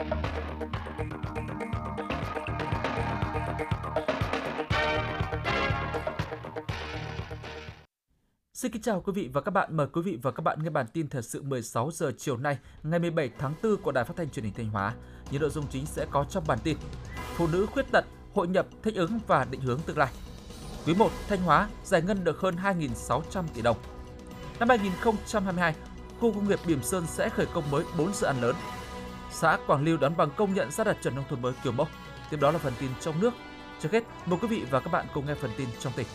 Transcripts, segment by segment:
Xin kính chào quý vị và các bạn. Mời quý vị và các bạn nghe bản tin thời sự 16 giờ chiều nay, ngày 17 tháng 4 của Đài Phát thanh Truyền hình Thanh Hóa. Những nội dung chính sẽ có trong bản tin: Phụ nữ khuyết tật hội nhập, thích ứng và định hướng tương lai. Quý 1, Thanh Hóa giải ngân được hơn 2.600 tỷ đồng. Năm 2022, khu công nghiệp Bỉm Sơn sẽ khởi công mới 4 dự án lớn. Xã Quảng Lưu đón bằng công nhận xã đạt chuẩn nông thôn mới kiểu mẫu. Tiếp đó là phần tin trong nước. Trước hết, mời quý vị và các bạn cùng nghe phần tin trong tỉnh.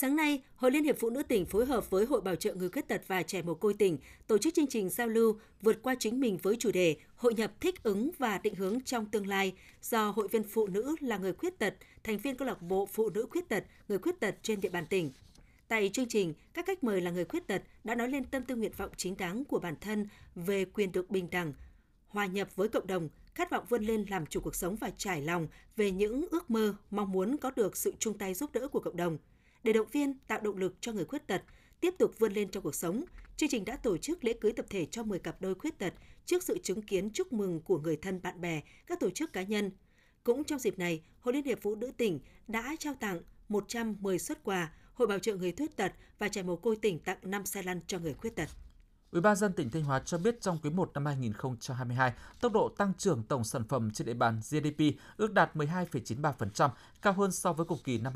Sáng nay, Hội Liên hiệp Phụ nữ tỉnh phối hợp với Hội Bảo trợ người khuyết tật và trẻ mồ côi tỉnh tổ chức chương trình giao lưu vượt qua chính mình với chủ đề Hội nhập thích ứng và định hướng trong tương lai do hội viên phụ nữ là người khuyết tật, thành viên câu lạc bộ phụ nữ khuyết tật, người khuyết tật trên địa bàn tỉnh. Tại chương trình, các khách mời là người khuyết tật đã nói lên tâm tư nguyện vọng chính đáng của bản thân về quyền được bình đẳng, hòa nhập với cộng đồng, khát vọng vươn lên làm chủ cuộc sống và trải lòng về những ước mơ, mong muốn có được sự chung tay giúp đỡ của cộng đồng – để động viên, tạo động lực cho người khuyết tật tiếp tục vươn lên trong cuộc sống, chương trình đã tổ chức lễ cưới tập thể cho 10 cặp đôi khuyết tật trước sự chứng kiến chúc mừng của người thân bạn bè, các tổ chức cá nhân. Cũng trong dịp này, Hội Liên hiệp Phụ nữ tỉnh đã trao tặng 110 xuất quà, Hội Bảo trợ người khuyết tật và trẻ mồ côi tỉnh tặng 5 xe lăn cho người khuyết tật. Ủy ban dân tỉnh Thanh Hóa cho biết trong quý 1 năm 2022, tốc độ tăng trưởng tổng sản phẩm trên địa bàn GDP ước đạt 12,93%, cao hơn so với cùng kỳ năm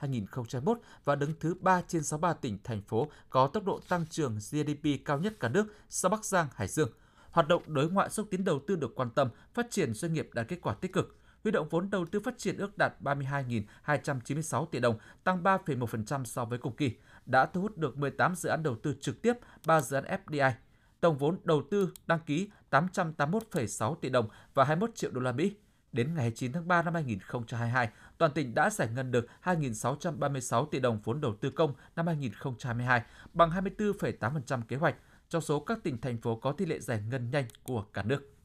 2020-2021 và đứng thứ 3 trên 63 tỉnh thành phố có tốc độ tăng trưởng GDP cao nhất cả nước sau Bắc Giang, Hải Dương. Hoạt động đối ngoại xúc tiến đầu tư được quan tâm, phát triển doanh nghiệp đạt kết quả tích cực huy động vốn đầu tư phát triển ước đạt 32.296 tỷ đồng, tăng 3,1% so với cùng kỳ đã thu hút được 18 dự án đầu tư trực tiếp, 3 dự án FDI. Tổng vốn đầu tư đăng ký 881,6 tỷ đồng và 21 triệu đô la Mỹ. Đến ngày 9 tháng 3 năm 2022, toàn tỉnh đã giải ngân được 2.636 tỷ đồng vốn đầu tư công năm 2022, bằng 24,8% kế hoạch, trong số các tỉnh thành phố có tỷ lệ giải ngân nhanh của cả nước.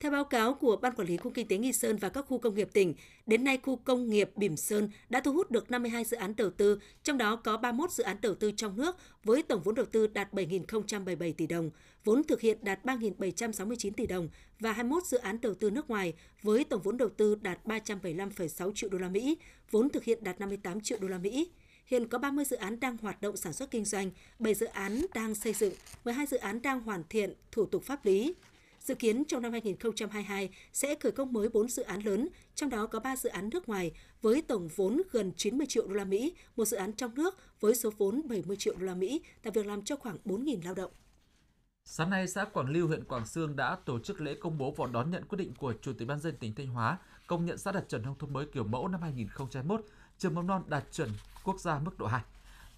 Theo báo cáo của Ban Quản lý Khu Kinh tế Nghi Sơn và các khu công nghiệp tỉnh, đến nay khu công nghiệp Bỉm Sơn đã thu hút được 52 dự án đầu tư, trong đó có 31 dự án đầu tư trong nước với tổng vốn đầu tư đạt 7.077 tỷ đồng, vốn thực hiện đạt 3.769 tỷ đồng và 21 dự án đầu tư nước ngoài với tổng vốn đầu tư đạt 375,6 triệu đô la Mỹ, vốn thực hiện đạt 58 triệu đô la Mỹ. Hiện có 30 dự án đang hoạt động sản xuất kinh doanh, 7 dự án đang xây dựng, 12 dự án đang hoàn thiện thủ tục pháp lý. Dự kiến trong năm 2022 sẽ khởi công mới 4 dự án lớn, trong đó có 3 dự án nước ngoài với tổng vốn gần 90 triệu đô la Mỹ, một dự án trong nước với số vốn 70 triệu đô la Mỹ, tạo việc làm cho khoảng 4.000 lao động. Sáng nay, xã Quảng Lưu, huyện Quảng Sương đã tổ chức lễ công bố và đón nhận quyết định của Chủ tịch ban dân tỉnh Thanh Hóa công nhận xã đạt chuẩn nông thôn mới kiểu mẫu năm 2021, trường mầm non đạt chuẩn quốc gia mức độ 2.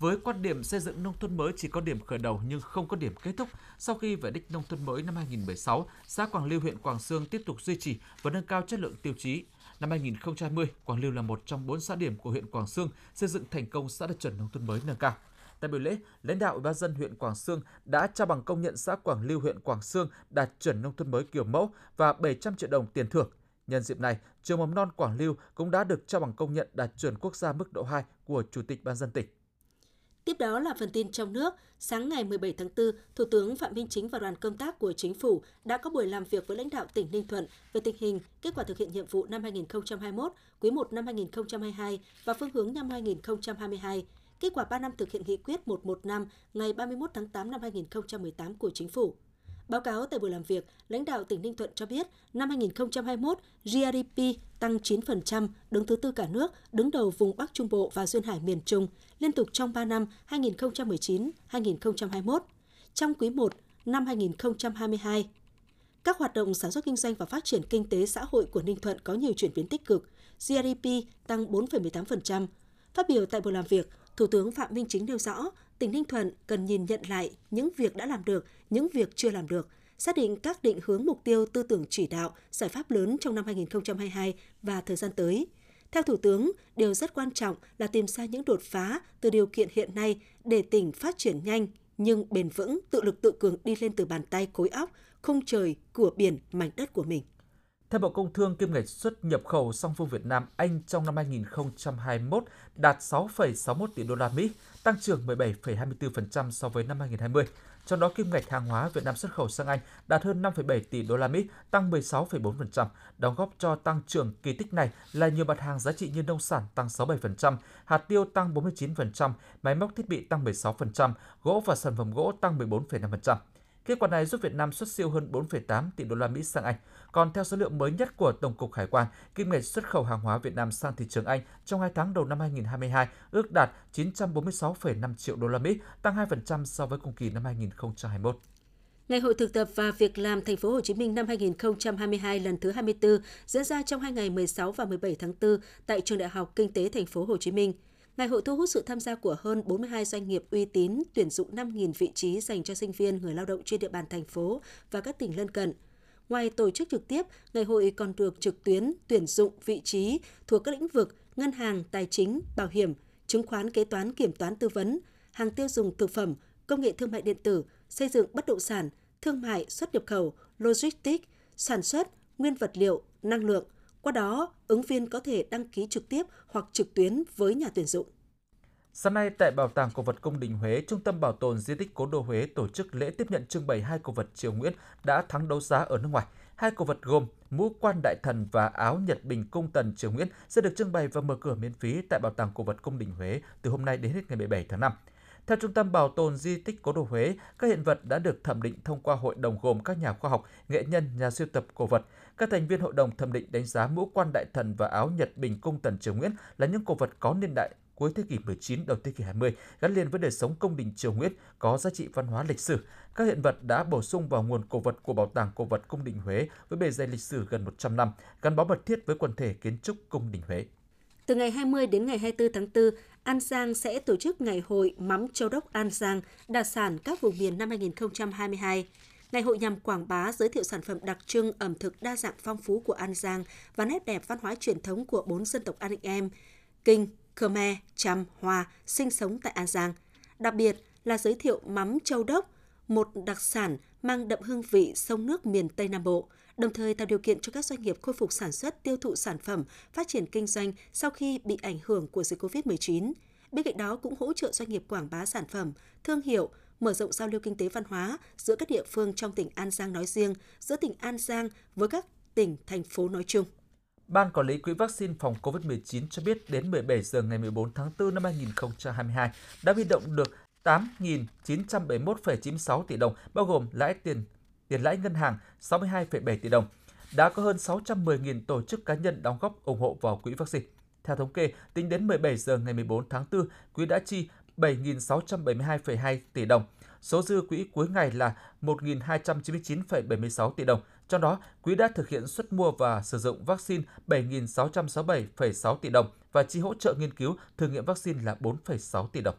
Với quan điểm xây dựng nông thôn mới chỉ có điểm khởi đầu nhưng không có điểm kết thúc, sau khi về đích nông thôn mới năm 2016, xã Quảng Lưu, huyện Quảng Sương tiếp tục duy trì và nâng cao chất lượng tiêu chí. Năm 2020, Quảng Lưu là một trong bốn xã điểm của huyện Quảng Sương xây dựng thành công xã đạt chuẩn nông thôn mới nâng cao. Tại buổi lễ, lãnh đạo Ủy ban dân huyện Quảng Sương đã trao bằng công nhận xã Quảng Lưu huyện Quảng Sương đạt chuẩn nông thôn mới kiểu mẫu và 700 triệu đồng tiền thưởng. Nhân dịp này, trường mầm non Quảng Lưu cũng đã được trao bằng công nhận đạt chuẩn quốc gia mức độ 2 của Chủ tịch ban dân tỉnh. Tiếp đó là phần tin trong nước. Sáng ngày 17 tháng 4, Thủ tướng Phạm Minh Chính và đoàn công tác của Chính phủ đã có buổi làm việc với lãnh đạo tỉnh Ninh Thuận về tình hình, kết quả thực hiện nhiệm vụ năm 2021, quý 1 năm 2022 và phương hướng năm 2022, kết quả 3 năm thực hiện nghị quyết 115 ngày 31 tháng 8 năm 2018 của Chính phủ. Báo cáo tại buổi làm việc, lãnh đạo tỉnh Ninh Thuận cho biết, năm 2021, GDP tăng 9%, đứng thứ tư cả nước, đứng đầu vùng Bắc Trung Bộ và Duyên Hải miền Trung, liên tục trong 3 năm 2019-2021. Trong quý 1 năm 2022, các hoạt động sản xuất kinh doanh và phát triển kinh tế xã hội của Ninh Thuận có nhiều chuyển biến tích cực. GDP tăng 4,18%. Phát biểu tại buổi làm việc, Thủ tướng Phạm Minh Chính nêu rõ, tỉnh Ninh Thuận cần nhìn nhận lại những việc đã làm được, những việc chưa làm được, xác định các định hướng mục tiêu tư tưởng chỉ đạo, giải pháp lớn trong năm 2022 và thời gian tới. Theo Thủ tướng, điều rất quan trọng là tìm ra những đột phá từ điều kiện hiện nay để tỉnh phát triển nhanh nhưng bền vững, tự lực tự cường đi lên từ bàn tay khối óc, không trời, của biển, mảnh đất của mình. Theo Bộ Công Thương, kim ngạch xuất nhập khẩu song phương Việt Nam Anh trong năm 2021 đạt 6,61 tỷ đô la Mỹ, tăng trưởng 17,24% so với năm 2020. Trong đó kim ngạch hàng hóa Việt Nam xuất khẩu sang Anh đạt hơn 5,7 tỷ đô la Mỹ, tăng 16,4%. Đóng góp cho tăng trưởng kỳ tích này là nhiều mặt hàng giá trị như nông sản tăng 67%, hạt tiêu tăng 49%, máy móc thiết bị tăng 16%, gỗ và sản phẩm gỗ tăng 14,5%. Kết quả này giúp Việt Nam xuất siêu hơn 4,8 tỷ đô la Mỹ sang Anh. Còn theo số liệu mới nhất của Tổng cục Hải quan, kim ngạch xuất khẩu hàng hóa Việt Nam sang thị trường Anh trong 2 tháng đầu năm 2022 ước đạt 946,5 triệu đô la Mỹ, tăng 2% so với cùng kỳ năm 2021. Ngày hội thực tập và việc làm thành phố Hồ Chí Minh năm 2022 lần thứ 24 diễn ra trong hai ngày 16 và 17 tháng 4 tại Trường Đại học Kinh tế thành phố Hồ Chí Minh. Ngày hội thu hút sự tham gia của hơn 42 doanh nghiệp uy tín, tuyển dụng 5.000 vị trí dành cho sinh viên người lao động trên địa bàn thành phố và các tỉnh lân cận. Ngoài tổ chức trực tiếp, ngày hội còn được trực tuyến tuyển dụng vị trí thuộc các lĩnh vực ngân hàng, tài chính, bảo hiểm, chứng khoán kế toán kiểm toán tư vấn, hàng tiêu dùng thực phẩm, công nghệ thương mại điện tử, xây dựng bất động sản, thương mại xuất nhập khẩu, logistics, sản xuất, nguyên vật liệu, năng lượng – qua đó, ứng viên có thể đăng ký trực tiếp hoặc trực tuyến với nhà tuyển dụng. Sáng nay tại Bảo tàng Cổ vật Cung đình Huế, Trung tâm Bảo tồn Di tích Cố đô Huế tổ chức lễ tiếp nhận trưng bày hai cổ vật Triều Nguyễn đã thắng đấu giá ở nước ngoài. Hai cổ vật gồm mũ quan đại thần và áo Nhật Bình cung tần Triều Nguyễn sẽ được trưng bày và mở cửa miễn phí tại Bảo tàng Cổ vật Cung đình Huế từ hôm nay đến hết ngày 17 tháng 5. Theo Trung tâm Bảo tồn Di tích Cố đô Huế, các hiện vật đã được thẩm định thông qua hội đồng gồm các nhà khoa học, nghệ nhân, nhà sưu tập cổ vật. Các thành viên hội đồng thẩm định đánh giá mũ quan đại thần và áo Nhật Bình cung tần Triều Nguyễn là những cổ vật có niên đại cuối thế kỷ 19 đầu thế kỷ 20 gắn liền với đời sống công đình Triều Nguyễn có giá trị văn hóa lịch sử. Các hiện vật đã bổ sung vào nguồn cổ vật của Bảo tàng Cổ vật Cung đình Huế với bề dày lịch sử gần 100 năm, gắn bó mật thiết với quần thể kiến trúc Cung đình Huế. Từ ngày 20 đến ngày 24 tháng 4, An Giang sẽ tổ chức Ngày hội Mắm Châu Đốc An Giang, đặc sản các vùng miền năm 2022. Ngày hội nhằm quảng bá giới thiệu sản phẩm đặc trưng ẩm thực đa dạng phong phú của An Giang và nét đẹp văn hóa truyền thống của bốn dân tộc anh em Kinh, Khmer, Chăm, Hoa sinh sống tại An Giang. Đặc biệt là giới thiệu mắm châu đốc, một đặc sản mang đậm hương vị sông nước miền Tây Nam Bộ, đồng thời tạo điều kiện cho các doanh nghiệp khôi phục sản xuất, tiêu thụ sản phẩm, phát triển kinh doanh sau khi bị ảnh hưởng của dịch COVID-19. Bên cạnh đó cũng hỗ trợ doanh nghiệp quảng bá sản phẩm, thương hiệu, mở rộng giao lưu kinh tế văn hóa giữa các địa phương trong tỉnh An Giang nói riêng, giữa tỉnh An Giang với các tỉnh, thành phố nói chung. Ban Quản lý Quỹ vaccine phòng COVID-19 cho biết đến 17 giờ ngày 14 tháng 4 năm 2022 đã huy động được 8.971,96 tỷ đồng, bao gồm lãi tiền tiền lãi ngân hàng 62,7 tỷ đồng. Đã có hơn 610.000 tổ chức cá nhân đóng góp ủng hộ vào quỹ vaccine. Theo thống kê, tính đến 17 giờ ngày 14 tháng 4, quỹ đã chi 7.672,2 tỷ đồng. Số dư quỹ cuối ngày là 1.299,76 tỷ đồng. Trong đó, quỹ đã thực hiện xuất mua và sử dụng vaccine 7.667,6 tỷ đồng và chi hỗ trợ nghiên cứu thử nghiệm vaccine là 4,6 tỷ đồng.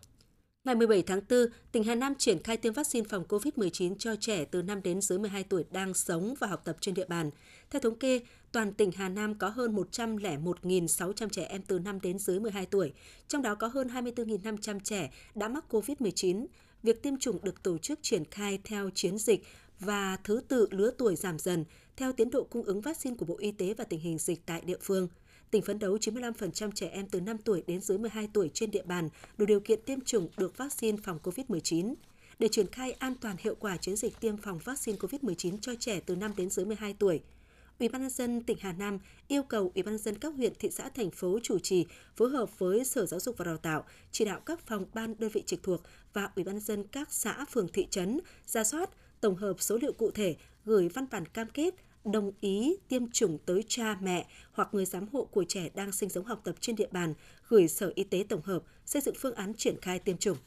Ngày 17 tháng 4, tỉnh Hà Nam triển khai tiêm vaccine phòng COVID-19 cho trẻ từ 5 đến dưới 12 tuổi đang sống và học tập trên địa bàn. Theo thống kê, toàn tỉnh Hà Nam có hơn 101.600 trẻ em từ 5 đến dưới 12 tuổi, trong đó có hơn 24.500 trẻ đã mắc COVID-19. Việc tiêm chủng được tổ chức triển khai theo chiến dịch và thứ tự lứa tuổi giảm dần theo tiến độ cung ứng vaccine của Bộ Y tế và tình hình dịch tại địa phương – tỉnh phấn đấu 95% trẻ em từ 5 tuổi đến dưới 12 tuổi trên địa bàn đủ điều kiện tiêm chủng được vaccine phòng COVID-19. Để triển khai an toàn hiệu quả chiến dịch tiêm phòng vaccine COVID-19 cho trẻ từ 5 đến dưới 12 tuổi, Ủy ban nhân dân tỉnh Hà Nam yêu cầu Ủy ban nhân dân các huyện, thị xã, thành phố chủ trì phối hợp với Sở Giáo dục và Đào tạo, chỉ đạo các phòng ban đơn vị trực thuộc và Ủy ban nhân dân các xã, phường, thị trấn ra soát, tổng hợp số liệu cụ thể, gửi văn bản cam kết đồng ý tiêm chủng tới cha mẹ hoặc người giám hộ của trẻ đang sinh sống học tập trên địa bàn, gửi Sở Y tế tổng hợp xây dựng phương án triển khai tiêm chủng.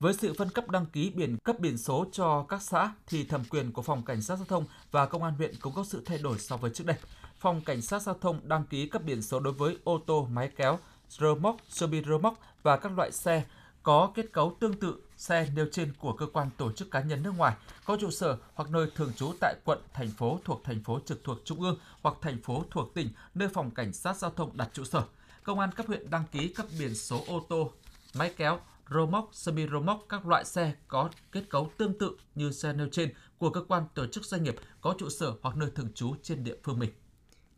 Với sự phân cấp đăng ký biển cấp biển số cho các xã thì thẩm quyền của Phòng Cảnh sát Giao thông và Công an huyện cũng có sự thay đổi so với trước đây. Phòng Cảnh sát Giao thông đăng ký cấp biển số đối với ô tô máy kéo, rơ móc, sơ bi rơ móc và các loại xe có kết cấu tương tự xe nêu trên của cơ quan tổ chức cá nhân nước ngoài có trụ sở hoặc nơi thường trú tại quận, thành phố thuộc thành phố trực thuộc trung ương hoặc thành phố thuộc tỉnh nơi phòng cảnh sát giao thông đặt trụ sở. Công an cấp huyện đăng ký cấp biển số ô tô, máy kéo, rô móc, semi rô móc các loại xe có kết cấu tương tự như xe nêu trên của cơ quan tổ chức doanh nghiệp có trụ sở hoặc nơi thường trú trên địa phương mình.